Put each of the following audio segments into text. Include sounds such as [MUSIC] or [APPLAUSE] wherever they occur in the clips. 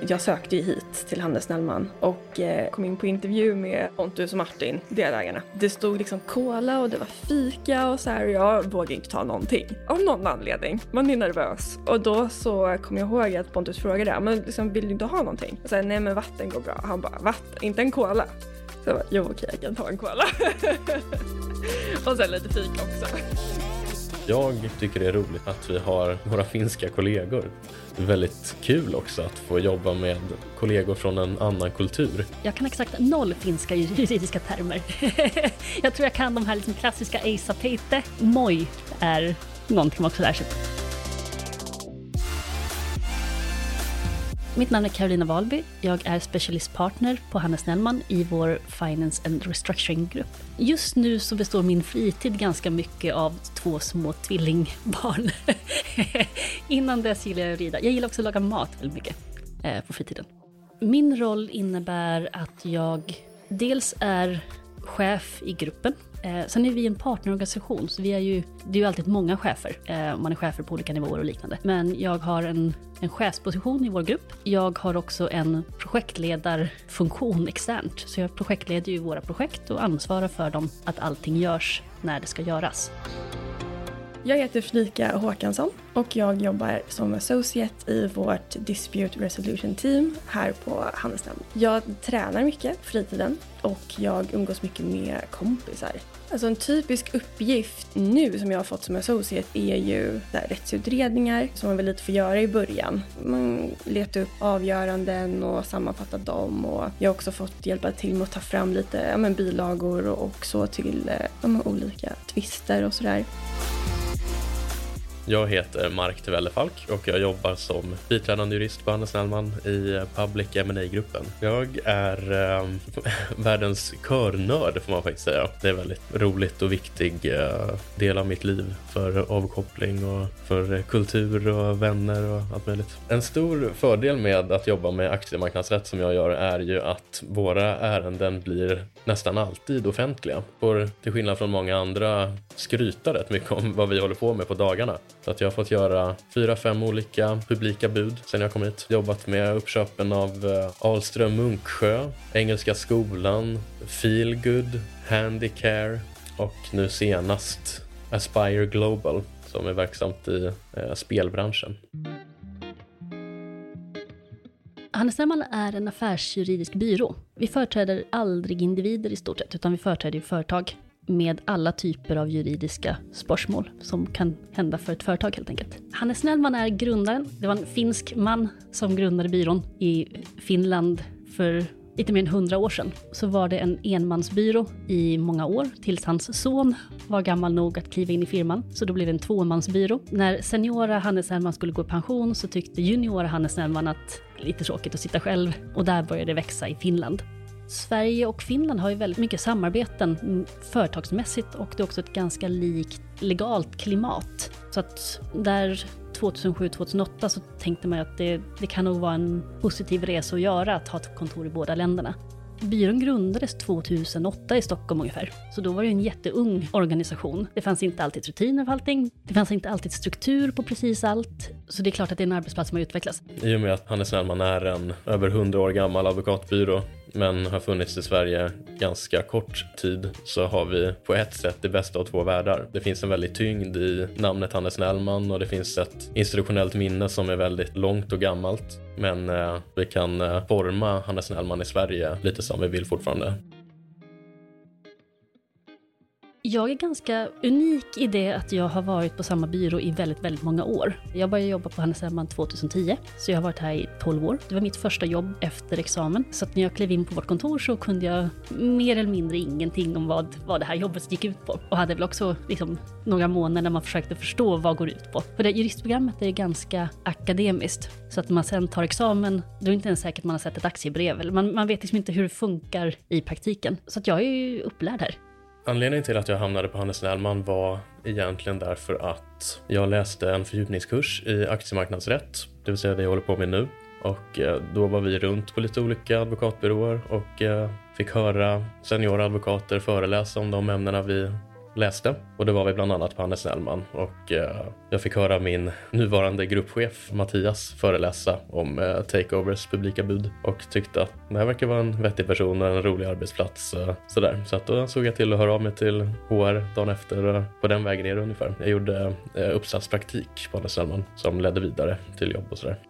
Jag sökte ju hit till Handels Nellman och eh, kom in på intervju med Pontus och Martin, delägarna. Det stod liksom cola och det var fika och så här och jag vågade inte ta någonting. Av någon anledning. Man är nervös. Och då så kom jag ihåg att Pontus frågade, men liksom, vill du inte ha någonting? Och så här, nej men vatten går bra. Han bara, vatten? Inte en cola? Så jag bara, jo okej jag kan ta en cola. [LAUGHS] och sen lite fika också. Jag tycker det är roligt att vi har våra finska kollegor. Det är väldigt kul också att få jobba med kollegor från en annan kultur. Jag kan exakt noll finska juridiska termer. [LAUGHS] jag tror jag kan de här liksom klassiska Eisa-Peite. Moi är någonting man också lär sig. Mitt namn är Karolina Wahlby. Jag är specialistpartner på Hannes Nellman i vår Finance and Restructuring-grupp. Just nu så består min fritid ganska mycket av två små tvillingbarn. [LAUGHS] Innan dess gillar jag att rida. Jag gillar också att laga mat väldigt mycket eh, på fritiden. Min roll innebär att jag dels är chef i gruppen. Eh, sen är vi en partnerorganisation, så vi är ju, det är ju alltid många chefer. Eh, man är chefer på olika nivåer och liknande. Men jag har en, en chefsposition i vår grupp. Jag har också en projektledarfunktion externt. Så jag projektleder ju våra projekt och ansvarar för dem, att allting görs när det ska göras. Jag heter Fredrika Håkansson och jag jobbar som associate i vårt Dispute Resolution Team här på Handelsnämnden. Jag tränar mycket på fritiden och jag umgås mycket med kompisar. Alltså en typisk uppgift nu som jag har fått som associate är ju där, rättsutredningar som man väl lite får göra i början. Man letar upp avgöranden och sammanfattar dem och jag har också fått hjälpa till med att ta fram lite ja, men, bilagor och så till eh, ja, olika tvister och sådär. Jag heter Mark Tevellefalk och jag jobbar som biträdande jurist på Hannes Nellman i eh, Public ma gruppen Jag är eh, [LAUGHS] världens körnörd får man faktiskt säga. Det är en väldigt roligt och viktig eh, del av mitt liv för avkoppling och för kultur och vänner och allt möjligt. En stor fördel med att jobba med aktiemarknadsrätt som jag gör är ju att våra ärenden blir nästan alltid offentliga. Får till skillnad från många andra skryta rätt mycket om vad vi håller på med på dagarna. Så att jag har fått göra fyra, fem olika publika bud sen jag kom hit. Jobbat med uppköpen av eh, Ahlström Munksjö, Engelska skolan, Feelgood, Handicare och nu senast Aspire Global som är verksamt i eh, spelbranschen. Hannes Nerman är en affärsjuridisk byrå. Vi företräder aldrig individer i stort sett, utan vi företräder företag med alla typer av juridiska spörsmål som kan hända för ett företag helt enkelt. Hannes Snellman är grundaren. Det var en finsk man som grundade byrån i Finland för lite mer än hundra år sedan. Så var det en enmansbyrå i många år tills hans son var gammal nog att kliva in i firman. Så då blev det en tvåmansbyrå. När seniora Hannes Snellman skulle gå i pension så tyckte juniora Hannes Snellman att det lite tråkigt att sitta själv och där började det växa i Finland. Sverige och Finland har ju väldigt mycket samarbeten företagsmässigt och det är också ett ganska likt legalt klimat. Så att där 2007-2008 så tänkte man ju att det, det kan nog vara en positiv resa att göra att ha ett kontor i båda länderna. Byrån grundades 2008 i Stockholm ungefär. Så då var det en jätteung organisation. Det fanns inte alltid rutiner för allting. Det fanns inte alltid struktur på precis allt. Så det är klart att det är en arbetsplats som har utvecklats. I och med att Hannes Nellman är en över 100 år gammal advokatbyrå men har funnits i Sverige ganska kort tid så har vi på ett sätt det bästa av två världar. Det finns en väldig tyngd i namnet Hannes Nellman och det finns ett institutionellt minne som är väldigt långt och gammalt. Men eh, vi kan eh, forma Hannes Nellman i Sverige lite som vi vill fortfarande. Jag är ganska unik i det att jag har varit på samma byrå i väldigt, väldigt många år. Jag började jobba på Hannes hemman 2010, så jag har varit här i 12 år. Det var mitt första jobb efter examen, så att när jag klev in på vårt kontor så kunde jag mer eller mindre ingenting om vad, vad det här jobbet gick ut på. Och hade väl också liksom, några månader när man försökte förstå vad det går ut på. För det juristprogrammet är ganska akademiskt, så att när man sen tar examen, då är det inte ens säkert man har sett ett aktiebrev. man, man vet liksom inte hur det funkar i praktiken. Så att jag är ju upplärd här. Anledningen till att jag hamnade på Hannes Nellman var egentligen därför att jag läste en fördjupningskurs i aktiemarknadsrätt, det vill säga det jag håller på med nu. Och eh, då var vi runt på lite olika advokatbyråer och eh, fick höra seniora advokater föreläsa om de ämnena vi läste och det var vi bland annat på Hannes Nellman och eh, jag fick höra min nuvarande gruppchef Mattias föreläsa om eh, Takeovers publika bud och tyckte att det här verkar vara en vettig person och en rolig arbetsplats. Eh, sådär. Så att då såg jag till att höra av mig till HR dagen efter och på den vägen ner ungefär. Jag gjorde eh, uppsatspraktik på Hannes Nellman som ledde vidare till jobb och sådär.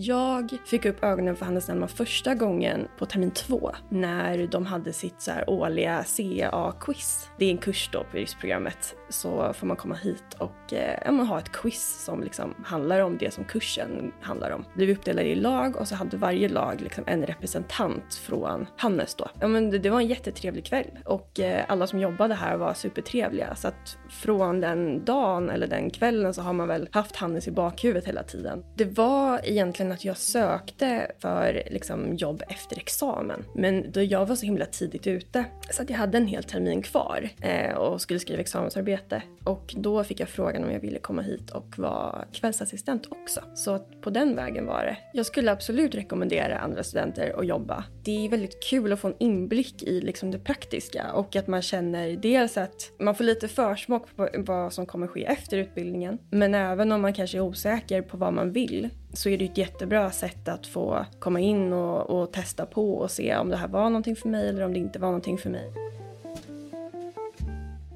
Jag fick upp ögonen för Hannes Nelma första gången på termin två när de hade sitt så här årliga CA-quiz. Det är en kurs då på juristprogrammet. Så får man komma hit och eh, ha ett quiz som liksom handlar om det som kursen handlar om. Blev uppdelade i lag och så hade varje lag liksom en representant från Hannes då. Ja, men det, det var en jättetrevlig kväll och eh, alla som jobbade här var supertrevliga. Så att från den dagen eller den kvällen så har man väl haft Hannes i bakhuvudet hela tiden. Det var egentligen sen att jag sökte för liksom, jobb efter examen. Men då jag var så himla tidigt ute så att jag hade en hel termin kvar eh, och skulle skriva examensarbete. Och då fick jag frågan om jag ville komma hit och vara kvällsassistent också. Så att på den vägen var det. Jag skulle absolut rekommendera andra studenter att jobba. Det är väldigt kul att få en inblick i liksom, det praktiska och att man känner dels att man får lite försmak på vad som kommer ske efter utbildningen. Men även om man kanske är osäker på vad man vill så är det ett jättebra sätt att få komma in och, och, testa på och se om det här var någonting för mig eller om det inte var någonting för mig.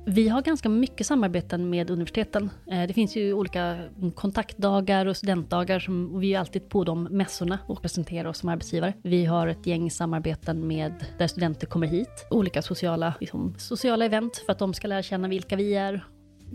Vi har ganska mycket samarbeten med universiteten. Eh, det finns ju olika kontaktdagar och studentdagar som, och vi är alltid på de mässorna och presenterar oss som arbetsgivare. Vi har ett gäng samarbeten med där studenter kommer hit. Olika sociala, liksom, sociala event för att de ska lära känna vilka vi är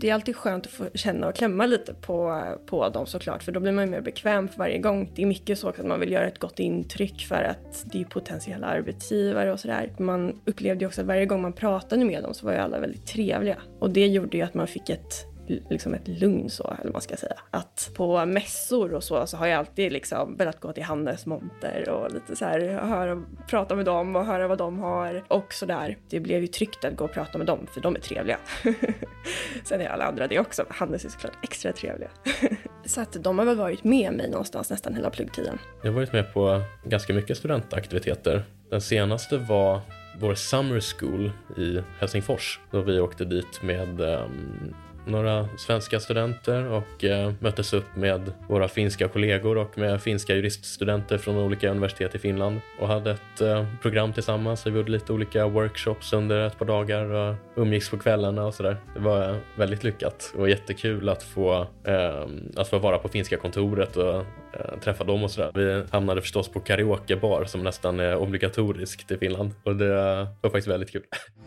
det är alltid skönt att få känna och klämma lite på, på dem såklart, för då blir man ju mer bekväm för varje gång. Det är mycket så att man vill göra ett gott intryck för att det är potentiella arbetsgivare och sådär. Man upplevde ju också att varje gång man pratade med dem så var ju alla väldigt trevliga. Och det gjorde ju att man fick ett liksom ett lugn så, eller vad man ska säga. Att på mässor och så, så har jag alltid liksom velat gå till Hannes monter och lite så här höra, prata med dem och höra vad de har och så där. Det blev ju tryggt att gå och prata med dem, för de är trevliga. [LAUGHS] Sen är alla andra det också, Hannes är såklart extra trevliga. [LAUGHS] så att de har väl varit med mig någonstans nästan hela pluggtiden. Jag har varit med på ganska mycket studentaktiviteter. Den senaste var vår Summer School i Helsingfors då vi åkte dit med um, några svenska studenter och eh, möttes upp med våra finska kollegor och med finska juriststudenter från olika universitet i Finland och hade ett eh, program tillsammans. Vi gjorde lite olika workshops under ett par dagar och umgicks på kvällarna och sådär. Det var väldigt lyckat och jättekul att få, eh, att få vara på finska kontoret och eh, träffa dem och sådär. Vi hamnade förstås på karaokebar som nästan är obligatoriskt i Finland och det var faktiskt väldigt kul. [LAUGHS]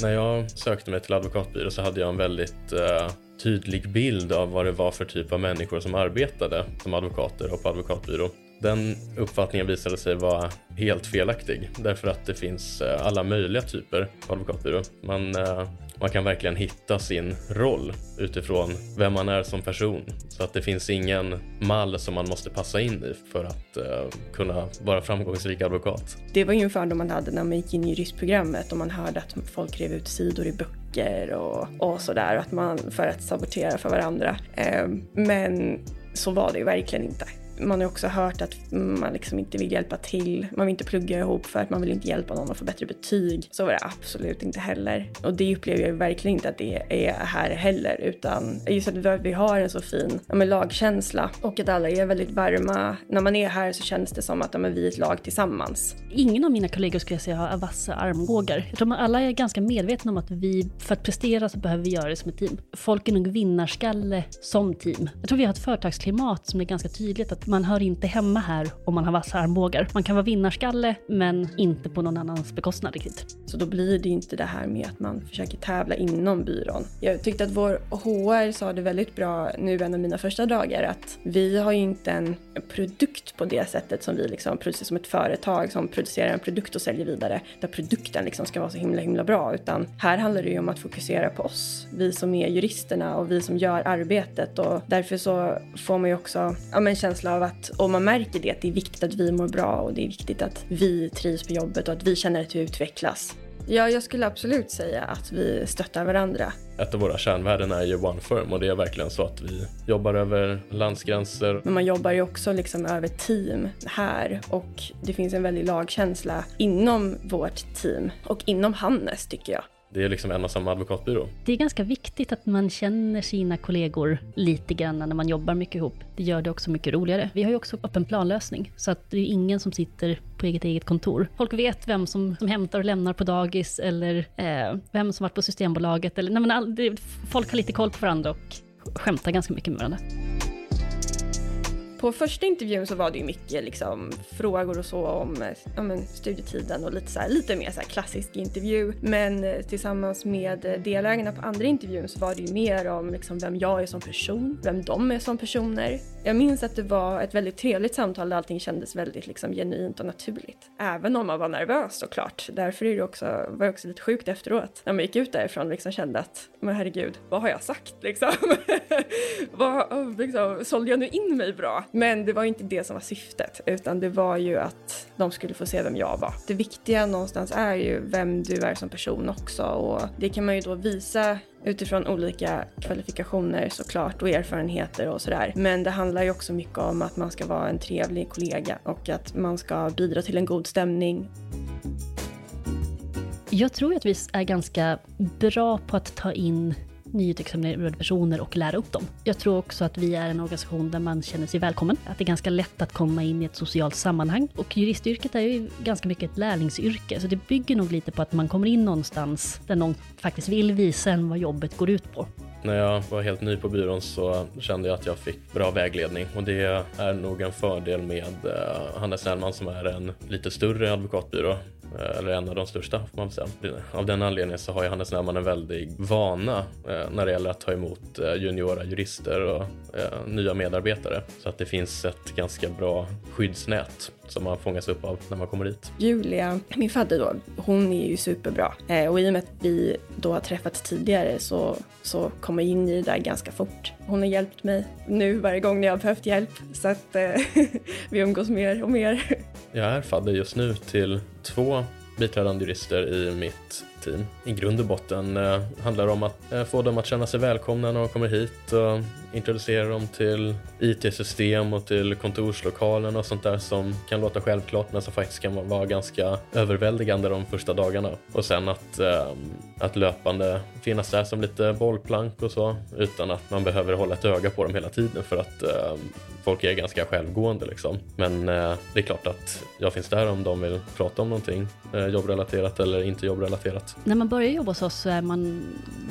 När jag sökte mig till advokatbyrå så hade jag en väldigt uh, tydlig bild av vad det var för typ av människor som arbetade som advokater och på advokatbyrå. Den uppfattningen visade sig vara helt felaktig därför att det finns uh, alla möjliga typer av advokatbyrå. Man uh, man kan verkligen hitta sin roll utifrån vem man är som person. Så att det finns ingen mall som man måste passa in i för att eh, kunna vara framgångsrik advokat. Det var ju en fördom man hade när man gick in i juristprogrammet och man hörde att folk rev ut sidor i böcker och, och sådär för att sabotera för varandra. Eh, men så var det ju verkligen inte man har också hört att man liksom inte vill hjälpa till. Man vill inte plugga ihop för att man vill inte hjälpa någon att få bättre betyg. Så var det absolut inte heller. Och det upplever jag verkligen inte att det är här heller. Utan just att vi har en så fin ja, men lagkänsla och att alla är väldigt varma. När man är här så känns det som att ja, men vi är ett lag tillsammans. Ingen av mina kollegor skulle jag säga har vassa armbågar. Jag tror att alla är ganska medvetna om att vi, för att prestera så behöver vi göra det som ett team. Folk är nog vinnarskalle som team. Jag tror vi har ett företagsklimat som är ganska tydligt att man hör inte hemma här om man har vassa armbågar. Man kan vara vinnarskalle, men inte på någon annans bekostnad riktigt. Så då blir det inte det här med att man försöker tävla inom byrån. Jag tyckte att vår HR sa det väldigt bra nu en av mina första dagar att vi har ju inte en produkt på det sättet som vi liksom producerar som ett företag som producerar en produkt och säljer vidare där produkten liksom ska vara så himla himla bra utan här handlar det ju om att fokusera på oss, vi som är juristerna och vi som gör arbetet och därför så får man ju också ja, en känsla av att, och man märker det, att det är viktigt att vi mår bra och det är viktigt att vi trivs på jobbet och att vi känner att vi utvecklas. Ja, jag skulle absolut säga att vi stöttar varandra. Ett av våra kärnvärden är ju One Firm och det är verkligen så att vi jobbar över landsgränser. Men man jobbar ju också liksom över team här och det finns en väldig lagkänsla inom vårt team och inom Hannes tycker jag. Det är liksom en och samma advokatbyrå. Det är ganska viktigt att man känner sina kollegor lite grann när man jobbar mycket ihop. Det gör det också mycket roligare. Vi har ju också öppen planlösning, så att det är ingen som sitter på eget eget kontor. Folk vet vem som, som hämtar och lämnar på dagis eller eh, vem som varit på Systembolaget. Eller, nej, men all, det, folk har lite koll på varandra och skämtar ganska mycket med varandra. På första intervjun så var det ju mycket liksom, frågor och så om eh, om studietiden och lite, så här, lite mer så här, klassisk intervju. Men eh, tillsammans med eh, delägarna på andra intervjun så var det ju mer om liksom, vem jag är som person, vem de är som personer. Jag minns att det var ett väldigt trevligt samtal där allting kändes väldigt liksom, genuint och naturligt. Även om man var nervös såklart. Därför är det också, var det också lite sjukt efteråt när man gick ut därifrån och liksom kände att men herregud, vad har jag sagt liksom? [LAUGHS] vad, oh, liksom sålde jag nu in mig bra? Men det var inte det som var syftet, utan det var ju att de skulle få se vem jag var. Det viktiga någonstans är ju vem du är som person också och det kan man ju då visa utifrån olika kvalifikationer såklart och erfarenheter och sådär. Men det handlar ju också mycket om att man ska vara en trevlig kollega och att man ska bidra till en god stämning. Jag tror att vi är ganska bra på att ta in nyutexaminerade personer och lära upp dem. Jag tror också att vi är en organisation där man känner sig välkommen. Att det är ganska lätt att komma in i ett socialt sammanhang. Och juristyrket är ju ganska mycket ett lärlingsyrke, så det bygger nog lite på att man kommer in någonstans där någon faktiskt vill visa en vad jobbet går ut på. När jag var helt ny på byrån så kände jag att jag fick bra vägledning och det är nog en fördel med eh, Hannes Nellman som är en lite större advokatbyrå Eh, eller en av de största får man säga. Av den anledningen så har ju Hannes Nerman en väldig vana eh, när det gäller att ta emot eh, juniora jurister och nya medarbetare. Så att det finns ett ganska bra skyddsnät som man fångas upp av när man kommer dit. Julia, min fadder då, hon är ju superbra. och i och med att vi då har träffats tidigare så, så kom jag in i det där ganska fort. Hon har hjälpt mig nu varje gång när jag har behövt hjälp så att [LAUGHS] vi umgås mer och mer. Jag är fadder just nu till två biträdande jurister i mitt team. I grund och botten eh, handlar det om att eh, få dem att känna sig välkomna när de kommer hit och introducera dem till IT-system och till kontorslokalen och sånt där som kan låta självklart men som faktiskt kan vara ganska överväldigande de första dagarna. Och sen att, eh, att löpande finnas där som lite bollplank och så utan att man behöver hålla ett öga på dem hela tiden för att eh, folk är ganska självgående liksom. Men eh, det är klart att jag finns där om de vill prata om någonting eh, jobbrelaterat eller inte jobbrelaterat. När man börjar jobba hos oss så är man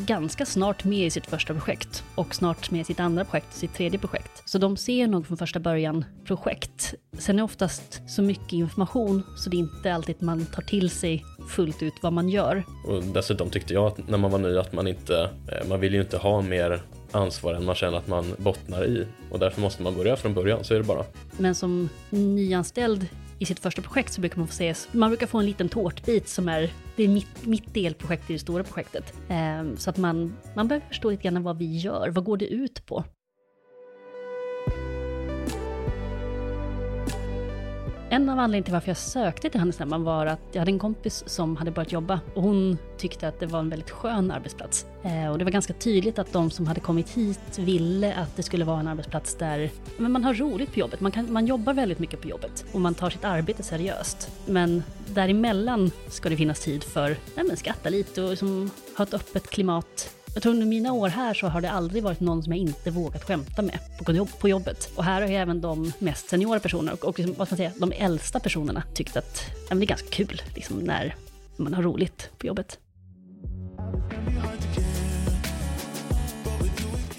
ganska snart med i sitt första projekt och snart med i sitt andra projekt, sitt tredje projekt. Så de ser nog från första början projekt. Sen är det oftast så mycket information så det är inte alltid man tar till sig fullt ut vad man gör. Och dessutom tyckte jag att när man var ny att man inte, eh, man vill ju inte ha mer ansvar än man känner att man bottnar i. Och därför måste man börja från början, så är det bara. Men som nyanställd i sitt första projekt så brukar man få se, man brukar få en liten tårtbit som är, det är mitt, mitt delprojekt i det stora projektet. Eh, så att man, man behöver förstå lite grann vad vi gör, vad går det ut på? En av anledningarna till varför jag sökte till Handelsnämnden var att jag hade en kompis som hade börjat jobba och hon tyckte att det var en väldigt skön arbetsplats. Eh, och det var ganska tydligt att de som hade kommit hit ville att det skulle vara en arbetsplats där men man har roligt på jobbet. Man, kan, man jobbar väldigt mycket på jobbet och man tar sitt arbete seriöst. Men däremellan ska det finnas tid för nej, skratta lite och liksom, ha ett öppet klimat jag tror under mina år här så har det aldrig varit någon som jag inte vågat skämta med på jobbet. Och här har ju även de mest seniora personerna och, och liksom, vad ska man säga, de äldsta personerna tyckt att ja, det är ganska kul liksom, när man har roligt på jobbet.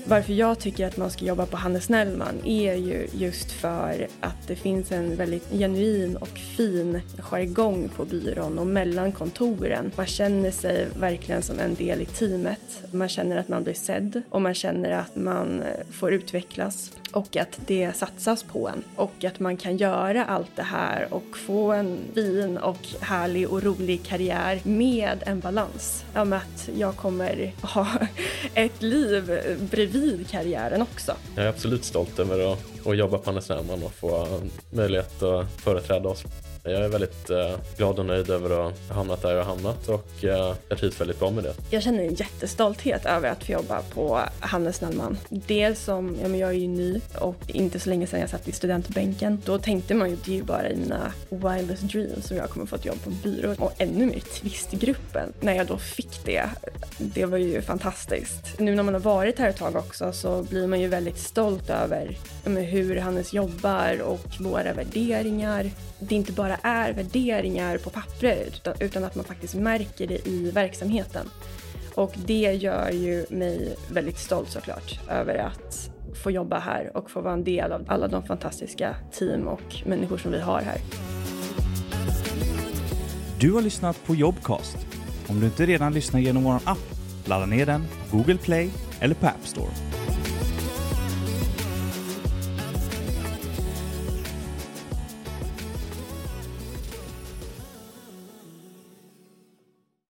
Varför jag tycker att man ska jobba på Hannes Nellman är ju just för att det finns en väldigt genuin och fin jargong på byrån och mellan kontoren. Man känner sig verkligen som en del i teamet. Man känner att man blir sedd och man känner att man eh, får utvecklas och att det satsas på en och att man kan göra allt det här och få en fin och härlig och rolig karriär med en balans. Ja, med att jag kommer [LAUGHS] ha ett liv bredvid karriären också. Jag är absolut stolt över att, att jobba på Hannes Närman och få möjlighet att företräda oss jag är väldigt eh, glad och nöjd över att ha hamnat där jag har hamnat och eh, jag trivs väldigt bra med det. Jag känner en jättestolthet över att få jobba på Hannes Nellman. Dels som, ja men jag är ju ny och inte så länge sedan jag satt i studentbänken. Då tänkte man ju, det är ju bara i mina wildest dreams som jag kommer få ett jobb på en byrå. Och ännu mer twistgruppen. När jag då fick det, det var ju fantastiskt. Nu när man har varit här ett tag också så blir man ju väldigt stolt över ja, hur Hannes jobbar och våra värderingar. Det är inte bara är värderingar på pappret utan, utan att man faktiskt märker det i verksamheten. Och det gör ju mig väldigt stolt såklart över att få jobba här och få vara en del av alla de fantastiska team och människor som vi har här. Du har lyssnat på Jobcast. Om du inte redan lyssnar genom vår app, ladda ner den på Google Play eller på App Store.